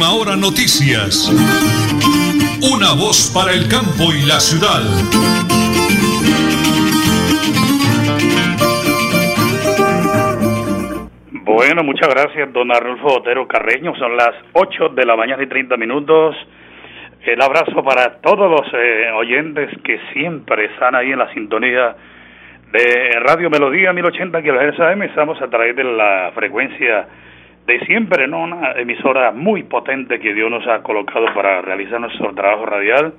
Última Hora Noticias. Una voz para el campo y la ciudad. Bueno, muchas gracias, don Arnulfo Otero Carreño. Son las 8 de la mañana y 30 minutos. El abrazo para todos los eh, oyentes que siempre están ahí en la sintonía de Radio Melodía 1080 kHz AM. Estamos a través de la frecuencia de siempre, ¿no? Una emisora muy potente que Dios nos ha colocado para realizar nuestro trabajo radial.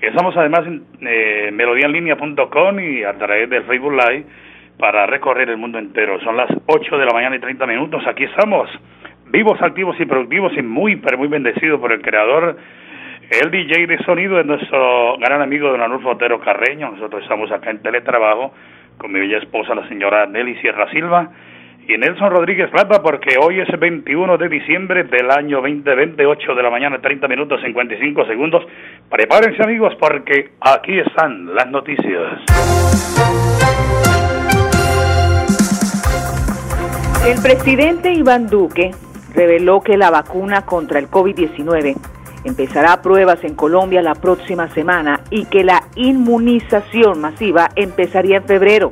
Estamos además en eh, melodíaenlínea.com y a través del Facebook Live para recorrer el mundo entero. Son las 8 de la mañana y 30 minutos. Aquí estamos, vivos, activos y productivos y muy, pero muy bendecidos por el creador. El DJ de sonido es nuestro gran amigo don Anulfo Otero Carreño. Nosotros estamos acá en teletrabajo con mi bella esposa, la señora Nelly Sierra Silva y Nelson Rodríguez Plata, porque hoy es el 21 de diciembre del año 2028 de la mañana, 30 minutos 55 segundos. Prepárense amigos, porque aquí están las noticias. El presidente Iván Duque reveló que la vacuna contra el COVID-19 empezará pruebas en Colombia la próxima semana y que la inmunización masiva empezaría en febrero.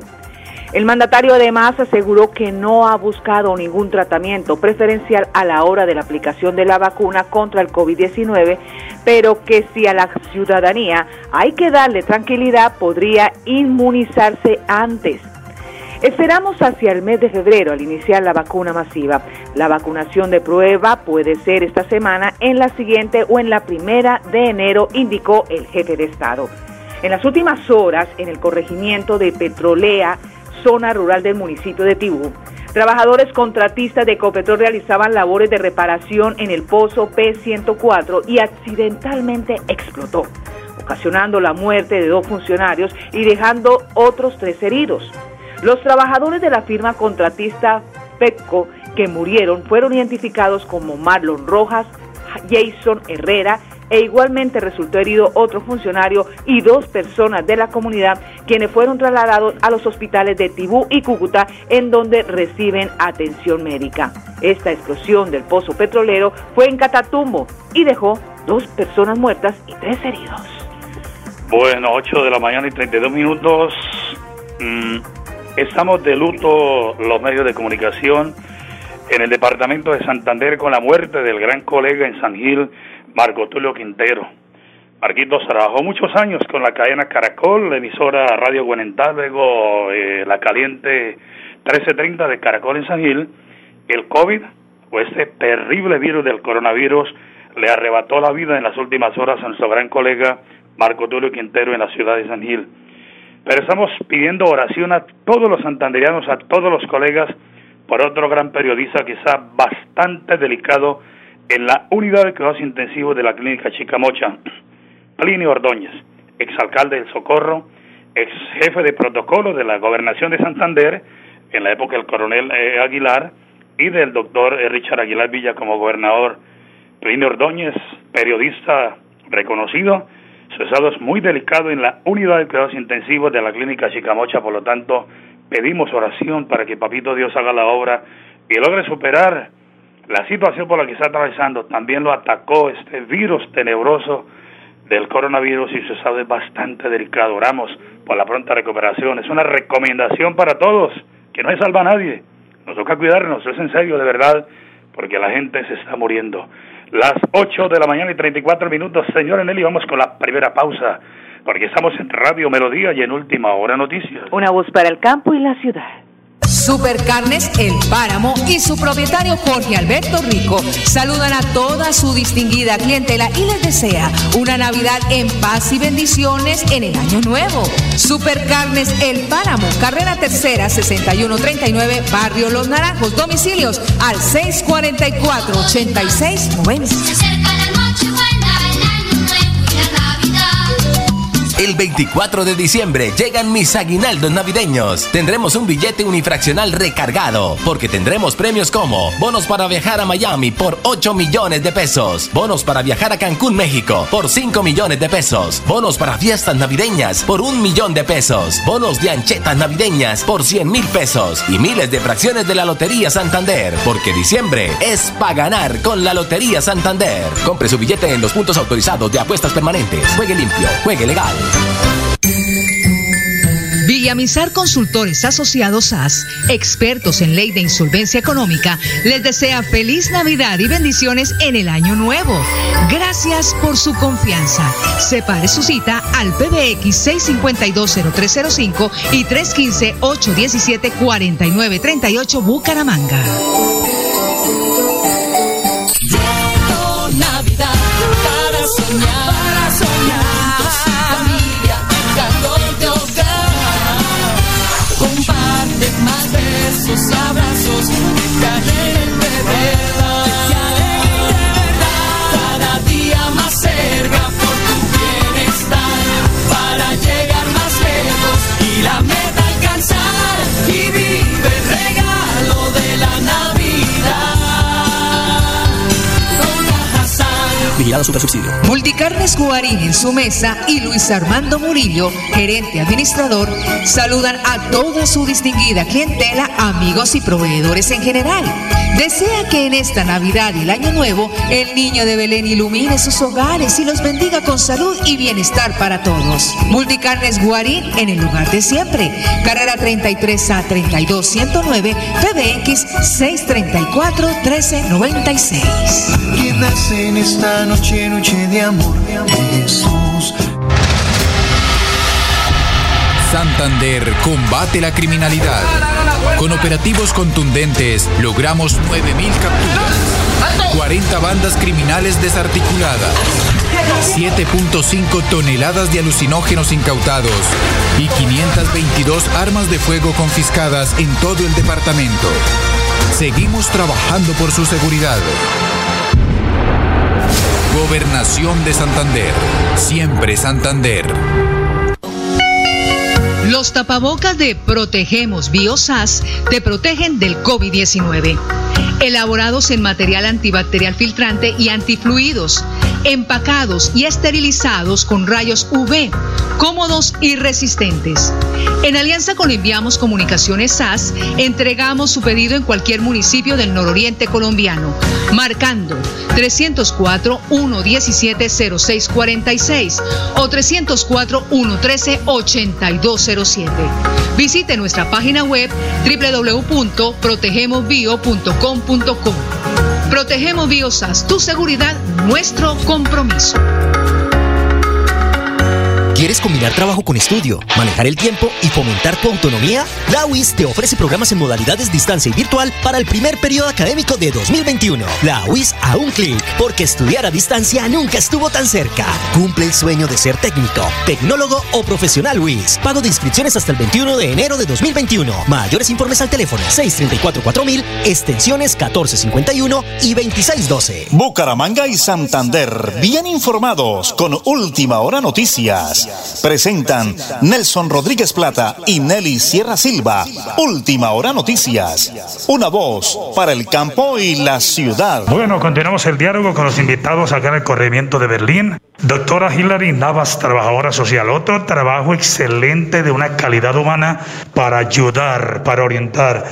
El mandatario además aseguró que no ha buscado ningún tratamiento preferencial a la hora de la aplicación de la vacuna contra el COVID-19, pero que si a la ciudadanía hay que darle tranquilidad, podría inmunizarse antes. Esperamos hacia el mes de febrero al iniciar la vacuna masiva. La vacunación de prueba puede ser esta semana, en la siguiente o en la primera de enero, indicó el jefe de Estado. En las últimas horas, en el corregimiento de Petrolea, zona rural del municipio de Tibú, trabajadores contratistas de Ecopetrol realizaban labores de reparación en el pozo P104 y accidentalmente explotó, ocasionando la muerte de dos funcionarios y dejando otros tres heridos. Los trabajadores de la firma contratista PECO que murieron fueron identificados como Marlon Rojas, Jason Herrera e igualmente resultó herido otro funcionario y dos personas de la comunidad quienes fueron trasladados a los hospitales de Tibú y Cúcuta en donde reciben atención médica. Esta explosión del pozo petrolero fue en Catatumbo y dejó dos personas muertas y tres heridos. Bueno, 8 de la mañana y 32 minutos. Mm, Estamos de luto los medios de comunicación en el departamento de Santander con la muerte del gran colega en San Gil, Marco Tulio Quintero. Marquitos trabajó muchos años con la cadena Caracol, la emisora Radio Guanentá, luego eh, la caliente 1330 de Caracol en San Gil. El COVID, o este terrible virus del coronavirus, le arrebató la vida en las últimas horas a nuestro gran colega Marco Tulio Quintero en la ciudad de San Gil. Pero estamos pidiendo oración a todos los santanderianos, a todos los colegas, por otro gran periodista está bastante delicado en la unidad de cuidados intensivos de la clínica Chicamocha, Plinio Ordóñez, exalcalde del Socorro, ex jefe de protocolo de la gobernación de Santander en la época del coronel eh, Aguilar y del doctor eh, Richard Aguilar Villa como gobernador. Plinio Ordóñez, periodista reconocido, su estado es muy delicado en la unidad de cuidados intensivos de la clínica Chicamocha, por lo tanto, pedimos oración para que Papito Dios haga la obra y logre superar la situación por la que está atravesando. También lo atacó este virus tenebroso del coronavirus y su estado es bastante delicado. Oramos por la pronta recuperación. Es una recomendación para todos, que no se salva a nadie. Nos toca cuidarnos, es en serio, de verdad, porque la gente se está muriendo. Las 8 de la mañana y 34 minutos, señor Nelly, vamos con la primera pausa, porque estamos en Radio Melodía y en Última Hora Noticias. Una voz para el campo y la ciudad. Supercarnes El Páramo y su propietario Jorge Alberto Rico saludan a toda su distinguida clientela y les desea una Navidad en paz y bendiciones en el año nuevo. Supercarnes El Páramo, carrera tercera 6139, Barrio Los Naranjos, domicilios al 644 8690. El 24 de diciembre llegan mis aguinaldos navideños. Tendremos un billete unifraccional recargado, porque tendremos premios como bonos para viajar a Miami por 8 millones de pesos, bonos para viajar a Cancún, México por 5 millones de pesos, bonos para fiestas navideñas por un millón de pesos, bonos de anchetas navideñas por 100 mil pesos y miles de fracciones de la Lotería Santander, porque diciembre es para ganar con la Lotería Santander. Compre su billete en los puntos autorizados de apuestas permanentes. Juegue limpio, juegue legal. Villamizar Consultores Asociados AS, expertos en ley de insolvencia económica, les desea feliz Navidad y bendiciones en el año nuevo. Gracias por su confianza. Separe su cita al PBX 6520305 y 315-817-4938 Bucaramanga. Navidad para soñar, para soñar. Super Subsidio. Multicarnes Guarín en su mesa y Luis Armando Murillo, gerente administrador, saludan a toda su distinguida clientela, amigos y proveedores en general. Desea que en esta Navidad y el Año Nuevo el niño de Belén ilumine sus hogares y los bendiga con salud y bienestar para todos. Multicarnes Guarín en el lugar de siempre. Carrera 33 a 32 109 PBX 634 1396. que nace en esta noche, Santander combate la criminalidad. Con operativos contundentes logramos 9.000 capturas, 40 bandas criminales desarticuladas, 7.5 toneladas de alucinógenos incautados y 522 armas de fuego confiscadas en todo el departamento. Seguimos trabajando por su seguridad. Gobernación de Santander. Siempre Santander. Los tapabocas de Protegemos Biosas te protegen del COVID-19. Elaborados en material antibacterial filtrante y antifluidos, empacados y esterilizados con rayos UV, cómodos y resistentes. En alianza con Enviamos Comunicaciones SAS, entregamos su pedido en cualquier municipio del nororiente colombiano, marcando 304-117-0646 o 304-113-8207. Visite nuestra página web www.protegemosbio.com.co. Protegemos Biosas, tu seguridad, nuestro compromiso. ¿Quieres combinar trabajo con estudio, manejar el tiempo y fomentar tu autonomía? La UIS te ofrece programas en modalidades distancia y virtual para el primer periodo académico de 2021. La UIS a un clic, porque estudiar a distancia nunca estuvo tan cerca. Cumple el sueño de ser técnico, tecnólogo o profesional UIS. Pago de inscripciones hasta el 21 de enero de 2021. Mayores informes al teléfono 634-4000, extensiones 1451 y 2612. Bucaramanga y Santander, bien informados con Última Hora Noticias. Presentan Nelson Rodríguez Plata y Nelly Sierra Silva. Última Hora Noticias. Una voz para el campo y la ciudad. Bueno, continuamos el diálogo con los invitados acá en el corregimiento de Berlín. Doctora Hilary Navas, trabajadora social. Otro trabajo excelente de una calidad humana para ayudar, para orientar.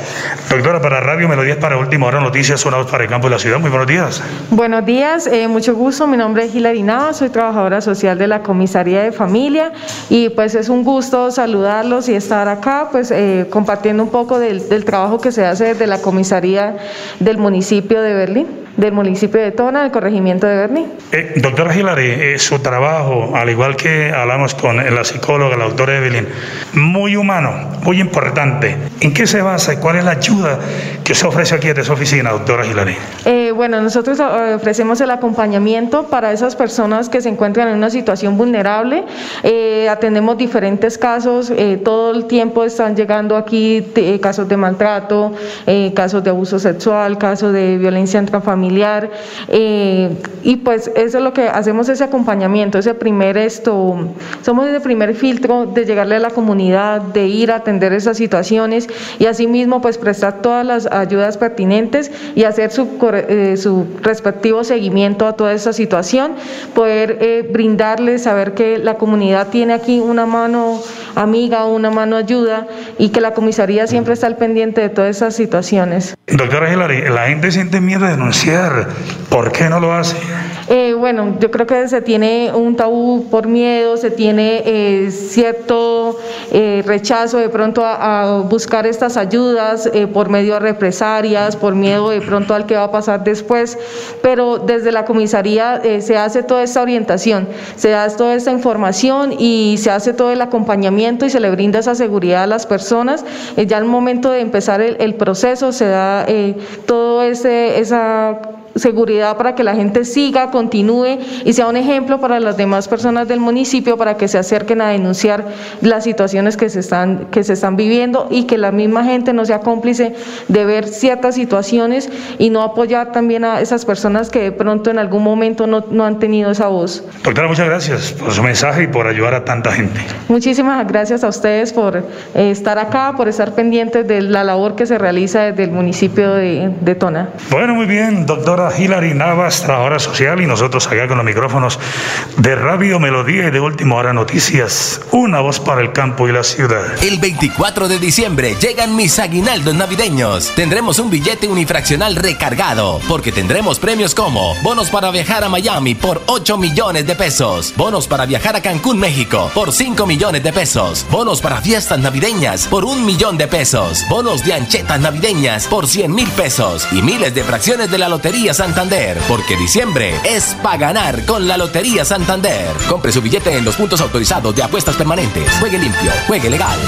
Doctora, para Radio Melodías, para Última Hora Noticias, voz para el campo y la ciudad. Muy buenos días. Buenos días, eh, mucho gusto. Mi nombre es Hilary Navas, soy trabajadora social de la Comisaría de Familia y pues es un gusto saludarlos y estar acá, pues eh, compartiendo un poco del, del trabajo que se hace desde la Comisaría del municipio de Berlín, del municipio de Tona, del corregimiento de Berlín. Eh, doctora Hilary, eh, su trabajo, al igual que hablamos con la psicóloga, la doctora Evelyn, muy humano, muy importante. ¿En qué se basa y cuál es la ayuda que se ofrece aquí desde su oficina, doctora Hilary? Eh, bueno, nosotros eh, ofrecemos el acompañamiento para esas personas que se encuentran en una situación vulnerable. Eh, atendemos diferentes casos, eh, todo el tiempo están llegando aquí eh, casos de maltrato, eh, casos de abuso sexual, casos de violencia intrafamiliar familiar eh, y pues eso es lo que hacemos ese acompañamiento, ese primer esto, somos ese primer filtro de llegarle a la comunidad, de ir a atender esas situaciones y asimismo pues prestar todas las ayudas pertinentes y hacer su, eh, su respectivo seguimiento a toda esa situación, poder eh, brindarles, saber que la comunidad tiene aquí una mano amiga, una mano ayuda y que la comisaría siempre está al pendiente de todas esas situaciones. Doctora Hilary, la gente siente miedo de denunciar. ¿Por qué no lo hace? Eh, bueno, yo creo que se tiene un tabú por miedo, se tiene eh, cierto eh, rechazo de pronto a, buscar estas ayudas por medio de represalias, por miedo de pronto al que va a pasar después, pero desde la comisaría se hace toda esta orientación, se da toda esta información y se hace todo el acompañamiento y se le brinda esa seguridad a las personas. ya al momento de empezar el, el proceso se da todo ese, esa seguridad para que la gente siga, continúe y sea un ejemplo para las demás personas del municipio para que se acerquen a denunciar las situaciones que se están, que se están viviendo y que la misma gente no sea cómplice de ver ciertas situaciones y no apoyar también a esas personas que de pronto en algún momento no, no han tenido esa voz. Doctora, muchas gracias por su mensaje y por ayudar a tanta gente. Muchísimas gracias a ustedes por eh, estar acá, por estar pendientes de la labor que se realiza desde el municipio de, de Tona. Bueno, muy bien, doctora Hilary Navas, trabajadora social, y nosotros acá con los micrófonos de Radio Melodía y de Última Hora Noticias. Una voz para el campo y la ciudad. El 24 de diciembre llegan mis aguinaldos navideños. Tendremos un billete unifraccional recargado, porque tendremos premios como bonos para viajar a Miami por 8 millones de pesos, bonos para viajar a Cancún, México por 5 millones de pesos, bonos para fiestas navideñas por un millón de pesos, bonos de anchetas navideñas por 100 mil pesos y miles de fracciones de la Lotería Santander, porque diciembre es para ganar con la Lotería Santander. Compre su billete en los puntos autorizados de apuestas permanentes. Juegue limpio, juegue legal.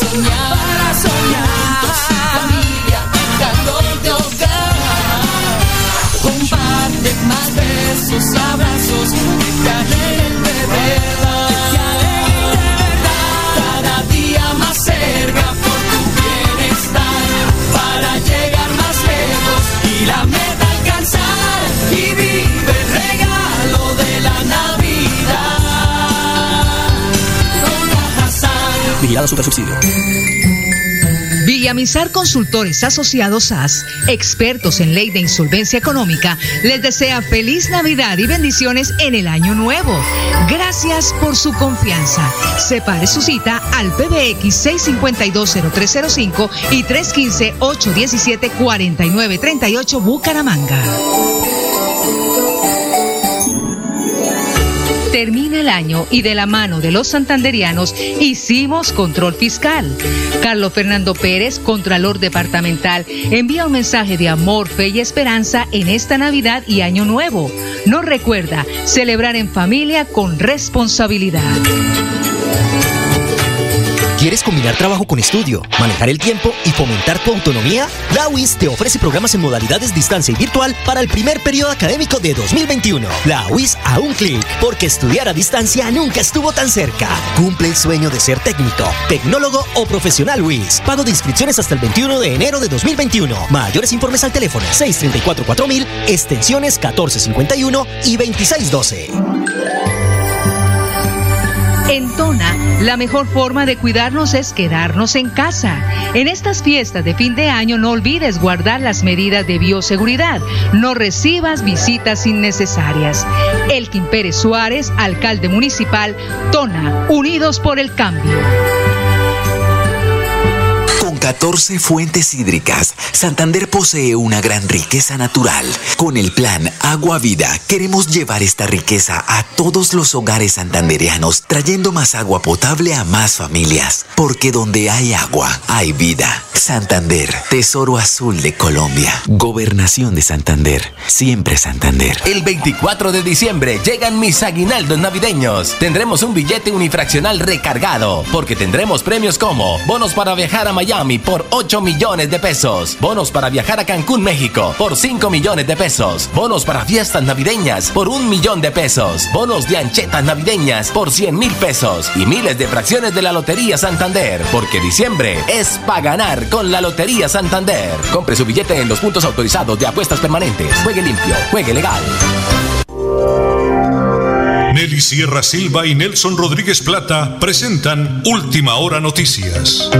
Soñar, para soñar. familia, de hogar. Comparte más besos, Subsidio. Villamizar Consultores Asociados AS, expertos en ley de insolvencia económica, les desea feliz Navidad y bendiciones en el año nuevo. Gracias por su confianza. Separe su cita al PBX 6520305 y 315-817-4938 Bucaramanga. Termina el año y de la mano de los santanderianos hicimos control fiscal. Carlos Fernando Pérez, Contralor Departamental, envía un mensaje de amor, fe y esperanza en esta Navidad y Año Nuevo. Nos recuerda celebrar en familia con responsabilidad. ¿Quieres combinar trabajo con estudio, manejar el tiempo y fomentar tu autonomía? La UIS te ofrece programas en modalidades distancia y virtual para el primer periodo académico de 2021. La UIS a un clic, porque estudiar a distancia nunca estuvo tan cerca. Cumple el sueño de ser técnico, tecnólogo o profesional UIS. Pago de inscripciones hasta el 21 de enero de 2021. Mayores informes al teléfono 634-4000, extensiones 1451 y 2612. En Tona, la mejor forma de cuidarnos es quedarnos en casa. En estas fiestas de fin de año no olvides guardar las medidas de bioseguridad. No recibas visitas innecesarias. Elkin Pérez Suárez, alcalde municipal, Tona, Unidos por el Cambio. Con 14 fuentes hídricas, Santander posee una gran riqueza natural. Con el plan Agua Vida, queremos llevar esta riqueza a todos los hogares santanderianos, trayendo más agua potable a más familias. Porque donde hay agua, hay vida. Santander, Tesoro Azul de Colombia. Gobernación de Santander, siempre Santander. El 24 de diciembre llegan mis aguinaldos navideños. Tendremos un billete unifraccional recargado, porque tendremos premios como bonos para viajar a Miami por 8 millones de pesos, bonos para viajar a Cancún, México por 5 millones de pesos, bonos para fiestas navideñas por un millón de pesos, bonos de anchetas navideñas por 100 mil pesos y miles de fracciones de la Lotería Santander, porque diciembre es para ganar con la Lotería Santander. Compre su billete en los puntos autorizados de apuestas permanentes. Juegue limpio, juegue legal. Nelly Sierra Silva y Nelson Rodríguez Plata presentan Última Hora Noticias.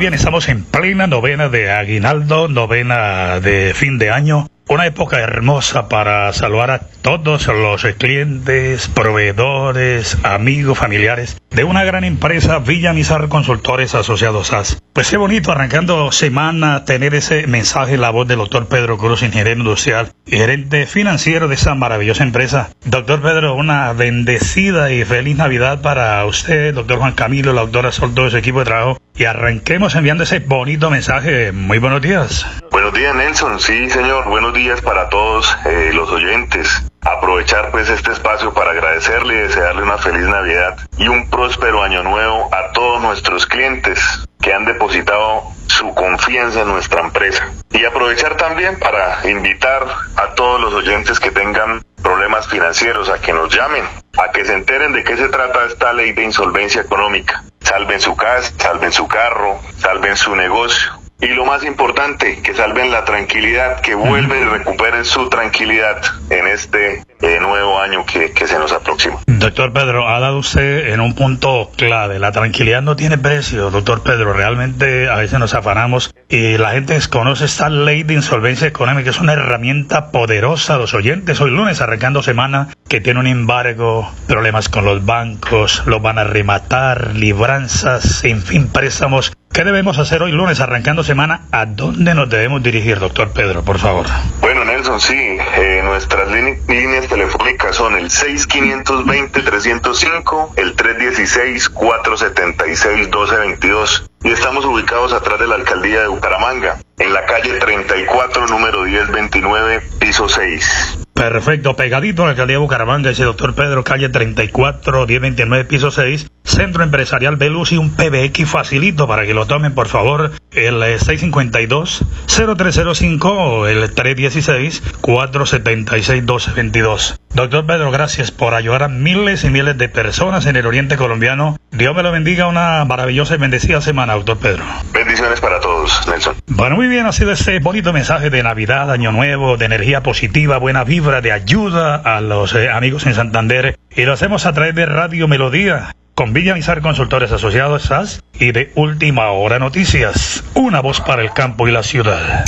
Bien, estamos en plena novena de Aguinaldo, novena de fin de año. Una época hermosa para saludar a todos los clientes, proveedores, amigos, familiares de una gran empresa Villamizar Consultores Asociados SAS. Pues qué bonito arrancando semana tener ese mensaje en la voz del doctor Pedro Cruz, ingeniero industrial y gerente financiero de esa maravillosa empresa. Doctor Pedro, una bendecida y feliz Navidad para usted, doctor Juan Camilo, la doctora Sol, todo ese equipo de trabajo. Y arranquemos enviando ese bonito mensaje. Muy buenos días. Buenos días, Nelson. Sí, señor. Buenos días para todos eh, los oyentes. Aprovechar pues este espacio para agradecerle y desearle una feliz Navidad y un próspero año nuevo a todos nuestros clientes que han depositado su confianza en nuestra empresa. Y aprovechar también para invitar a todos los oyentes que tengan problemas financieros a que nos llamen, a que se enteren de qué se trata esta ley de insolvencia económica. Salven su casa, salven su carro, salven su negocio y lo más importante, que salven la tranquilidad, que vuelven y recuperen su tranquilidad en este eh, nuevo año que, que, se nos aproxima. Doctor Pedro, ha dado usted en un punto clave, la tranquilidad no tiene precio, doctor Pedro, realmente a veces nos afanamos y la gente desconoce esta ley de insolvencia económica, es una herramienta poderosa, los oyentes, hoy lunes arrancando semana, que tiene un embargo, problemas con los bancos, los van a rematar, libranzas, en fin, préstamos ¿Qué debemos hacer hoy lunes arrancando semana? ¿A dónde nos debemos dirigir, doctor Pedro, por favor? Bueno, Nelson, sí, eh, nuestras líneas telefónicas son el 6520-305, el 316-476-1222 y estamos ubicados atrás de la alcaldía de Bucaramanga, en la calle 34, número 1029, piso 6. Perfecto, pegadito a la alcaldía de Bucaramanga, ese doctor Pedro, calle 34, 1029, piso 6, Centro Empresarial Veluz y un PBX facilito para que lo tomen, por favor, el 652-0305 o el 316-476-1222. Doctor Pedro, gracias por ayudar a miles y miles de personas en el oriente colombiano. Dios me lo bendiga, una maravillosa y bendecida semana, doctor Pedro. Bendiciones para todos, Nelson. Bueno, muy bien, ha sido ese bonito mensaje de Navidad, Año Nuevo, de energía positiva, buena vibra, de ayuda a los eh, amigos en Santander. Y lo hacemos a través de Radio Melodía con Villamizar Consultores Asociados SAS y de Última Hora Noticias, una voz para el campo y la ciudad.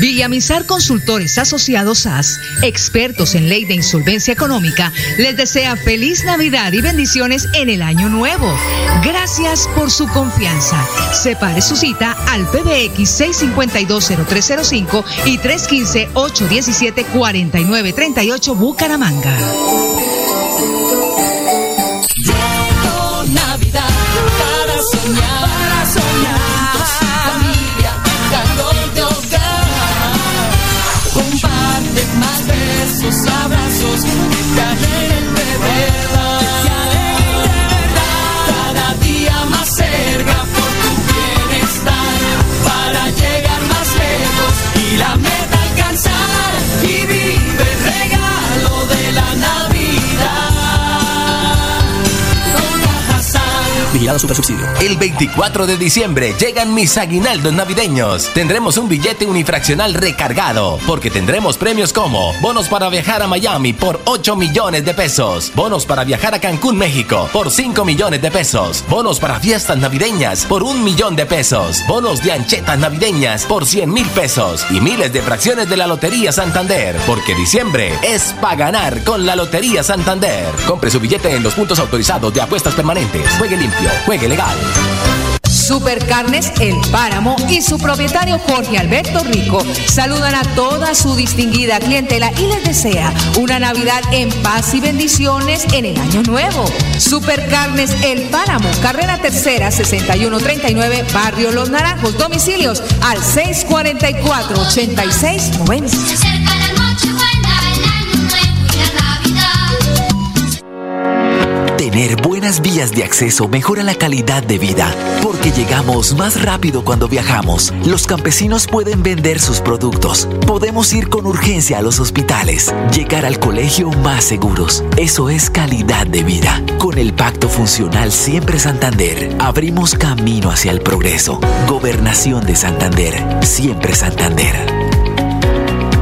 Villamizar Consultores Asociados SAS, expertos en ley de insolvencia económica, les desea feliz Navidad y bendiciones en el año nuevo. Gracias por su confianza. Separe su cita al PBX 6520305 y 315-817-4938 Bucaramanga. Navidad para soñar, para soñar. El 24 de diciembre llegan mis aguinaldos navideños. Tendremos un billete unifraccional recargado, porque tendremos premios como bonos para viajar a Miami por 8 millones de pesos, bonos para viajar a Cancún, México por 5 millones de pesos, bonos para fiestas navideñas por un millón de pesos, bonos de anchetas navideñas por 100 mil pesos y miles de fracciones de la Lotería Santander, porque diciembre es para ganar con la Lotería Santander. Compre su billete en los puntos autorizados de apuestas permanentes. Juegue limpio, juegue legal. Supercarnes El Páramo y su propietario Jorge Alberto Rico saludan a toda su distinguida clientela y les desea una Navidad en paz y bendiciones en el año nuevo. Supercarnes El Páramo, carrera tercera 6139, Barrio Los Naranjos, domicilios al 644-8690. Buenas vías de acceso mejora la calidad de vida, porque llegamos más rápido cuando viajamos. Los campesinos pueden vender sus productos. Podemos ir con urgencia a los hospitales, llegar al colegio más seguros. Eso es calidad de vida. Con el Pacto Funcional Siempre Santander, abrimos camino hacia el progreso. Gobernación de Santander, siempre Santander.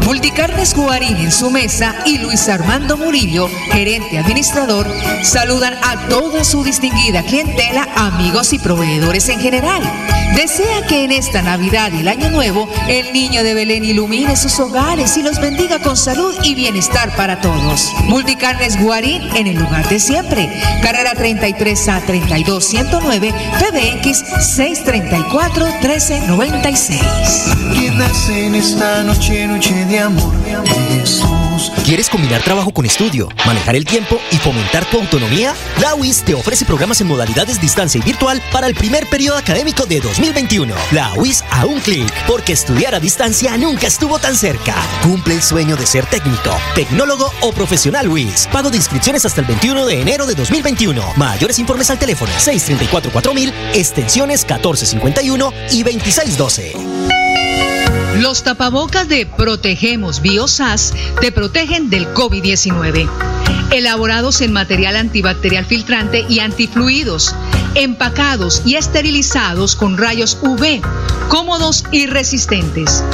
Multicarnes Guarín en su mesa y Luis Armando Murillo, gerente administrador, saludan a toda su distinguida clientela, amigos y proveedores en general. Desea que en esta Navidad y el Año Nuevo el niño de Belén ilumine sus hogares y los bendiga con salud y bienestar para todos. Multicarnes Guarín en el lugar de siempre. Carrera 33 a 32 109 PBX 634 1396. Quédase en esta noche, noche de amor, Jesús. ¿Quieres combinar trabajo con estudio, manejar el tiempo y fomentar tu autonomía? La UIS te ofrece programas en modalidades distancia y virtual para el primer periodo académico de 2021. La UIS a un clic, porque estudiar a distancia nunca estuvo tan cerca. Cumple el sueño de ser técnico, tecnólogo o profesional UIS. Pago de inscripciones hasta el 21 de enero de 2021. Mayores informes al teléfono 634-4000, extensiones 1451 y 2612. Los tapabocas de Protegemos Biosas te protegen del COVID-19. Elaborados en material antibacterial filtrante y antifluidos, empacados y esterilizados con rayos UV, cómodos y resistentes.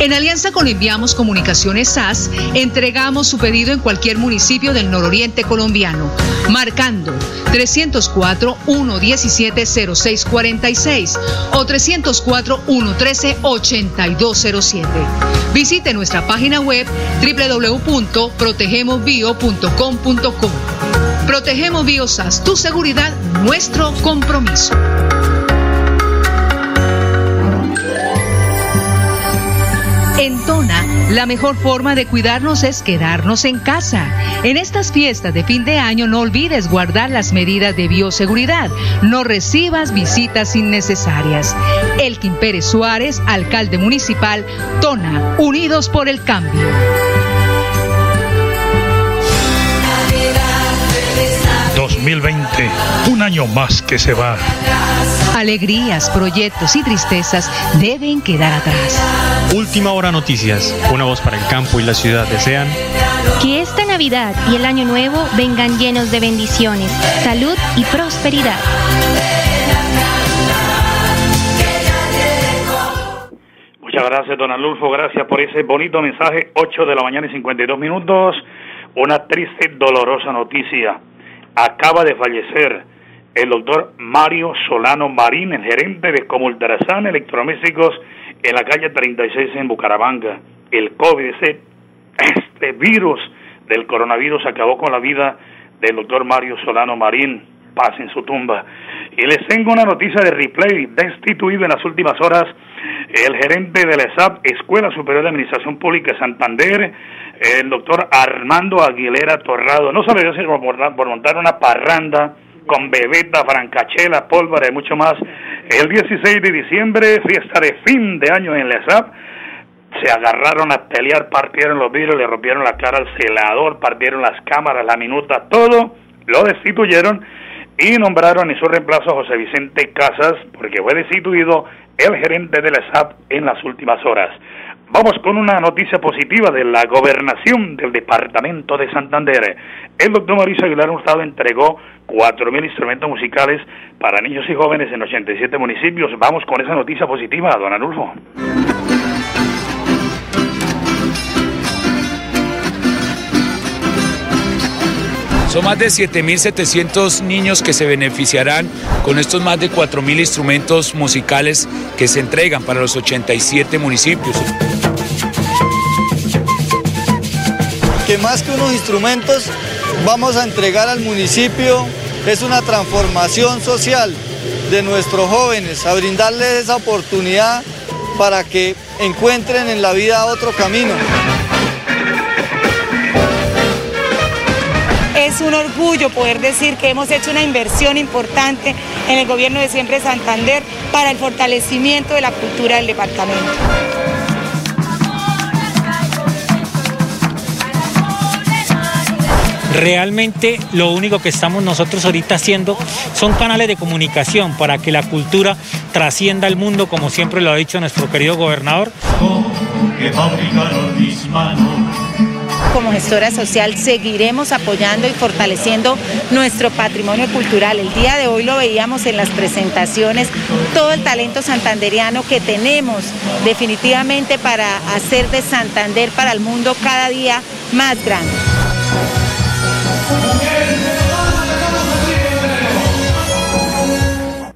En alianza con Enviamos Comunicaciones SAS, entregamos su pedido en cualquier municipio del nororiente colombiano, marcando 304-117-0646 o 304-113-8207. Visite nuestra página web www.protegemosbio.com.co. Protegemos Biosas, tu seguridad, nuestro compromiso. En Tona, la mejor forma de cuidarnos es quedarnos en casa. En estas fiestas de fin de año no olvides guardar las medidas de bioseguridad. No recibas visitas innecesarias. Elkin Pérez Suárez, alcalde municipal, Tona, Unidos por el Cambio. 2020, un año más que se va. Alegrías, proyectos y tristezas deben quedar atrás. Última hora noticias, una voz para el campo y la ciudad desean Que esta Navidad y el Año Nuevo vengan llenos de bendiciones, salud y prosperidad. Muchas gracias, don Alulfo. Gracias por ese bonito mensaje. 8 de la mañana y 52 minutos. Una triste, dolorosa noticia. Acaba de fallecer el doctor Mario Solano Marín, el gerente de Comultrasan Electrodomésticos en la calle 36 en Bucaramanga. El COVID, ese, este virus del coronavirus acabó con la vida del doctor Mario Solano Marín. Paz en su tumba. Y les tengo una noticia de replay. Destituido en las últimas horas el gerente de la ESAP, Escuela Superior de Administración Pública de Santander, el doctor Armando Aguilera Torrado. No sabe si por, montar- por montar una parranda con bebeta, francachela, pólvora y mucho más. El 16 de diciembre, fiesta de fin de año en la ESAP, se agarraron a pelear, partieron los vidrios, le rompieron la cara al celador, partieron las cámaras, la minuta, todo, lo destituyeron y nombraron en su reemplazo a José Vicente Casas, porque fue destituido el gerente de la SAP en las últimas horas. Vamos con una noticia positiva de la gobernación del departamento de Santander. El doctor Mauricio Aguilar Hurtado entregó 4.000 instrumentos musicales para niños y jóvenes en 87 municipios. Vamos con esa noticia positiva, don Anulfo. Son más de 7.700 niños que se beneficiarán con estos más de 4.000 instrumentos musicales que se entregan para los 87 municipios. que más que unos instrumentos vamos a entregar al municipio es una transformación social de nuestros jóvenes, a brindarles esa oportunidad para que encuentren en la vida otro camino. Es un orgullo poder decir que hemos hecho una inversión importante en el gobierno de Siempre Santander para el fortalecimiento de la cultura del departamento. Realmente lo único que estamos nosotros ahorita haciendo son canales de comunicación para que la cultura trascienda el mundo, como siempre lo ha dicho nuestro querido gobernador. Como gestora social seguiremos apoyando y fortaleciendo nuestro patrimonio cultural. El día de hoy lo veíamos en las presentaciones, todo el talento santanderiano que tenemos definitivamente para hacer de Santander para el mundo cada día más grande.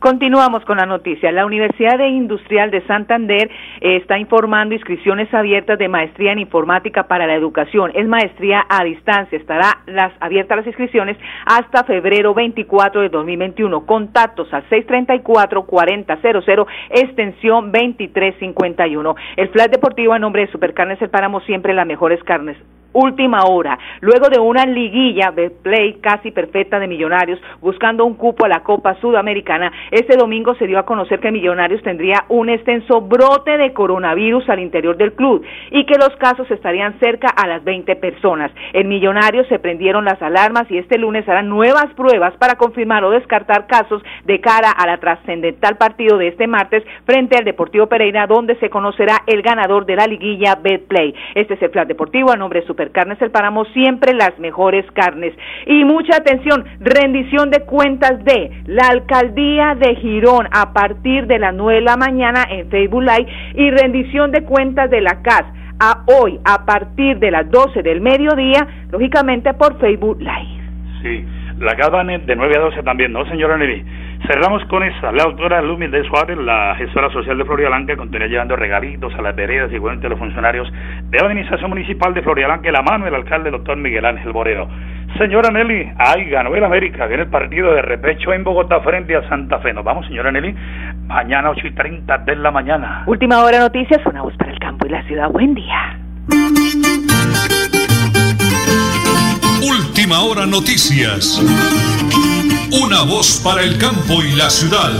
Continuamos con la noticia. La Universidad Industrial de Santander eh, está informando inscripciones abiertas de maestría en informática para la educación. Es maestría a distancia. Estará las, abiertas las inscripciones hasta febrero 24 de 2021. Contactos al 634-4000, extensión 2351. El flash deportivo a nombre de Supercarnes El Páramo, siempre las mejores carnes última hora, luego de una liguilla de play casi perfecta de Millonarios buscando un cupo a la Copa Sudamericana, este domingo se dio a conocer que Millonarios tendría un extenso brote de coronavirus al interior del club y que los casos estarían cerca a las 20 personas. En Millonarios se prendieron las alarmas y este lunes harán nuevas pruebas para confirmar o descartar casos de cara a la trascendental partido de este martes frente al Deportivo Pereira, donde se conocerá el ganador de la liguilla Betplay. Este es el plan deportivo a nombre de Supercarnes El Páramo, siempre las mejores carnes. Y mucha atención, rendición de cuentas de la alcaldía de Girón a partir de las 9 de la mañana en Facebook Live y rendición de cuentas de la CAS a hoy a partir de las 12 del mediodía, lógicamente por Facebook Live. Sí, la CAS va de 9 a 12 también, ¿no, señora Nelly? Cerramos con esta. La autora Lumi de Suárez, la gestora social de Florialanca, continúa llevando regalitos a las veredas y cuenta a los funcionarios de la Administración Municipal de Florialanca, la mano del alcalde, doctor Miguel Ángel Moreno. Señora Nelly, ay, ganó el América, viene el partido de repecho en Bogotá frente a Santa Fe. Nos vamos, señora Nelly, mañana 8 y 30 de la mañana. Última hora noticias, una voz para el campo y la ciudad. Buen día. Última hora noticias. Una voz para el campo y la ciudad.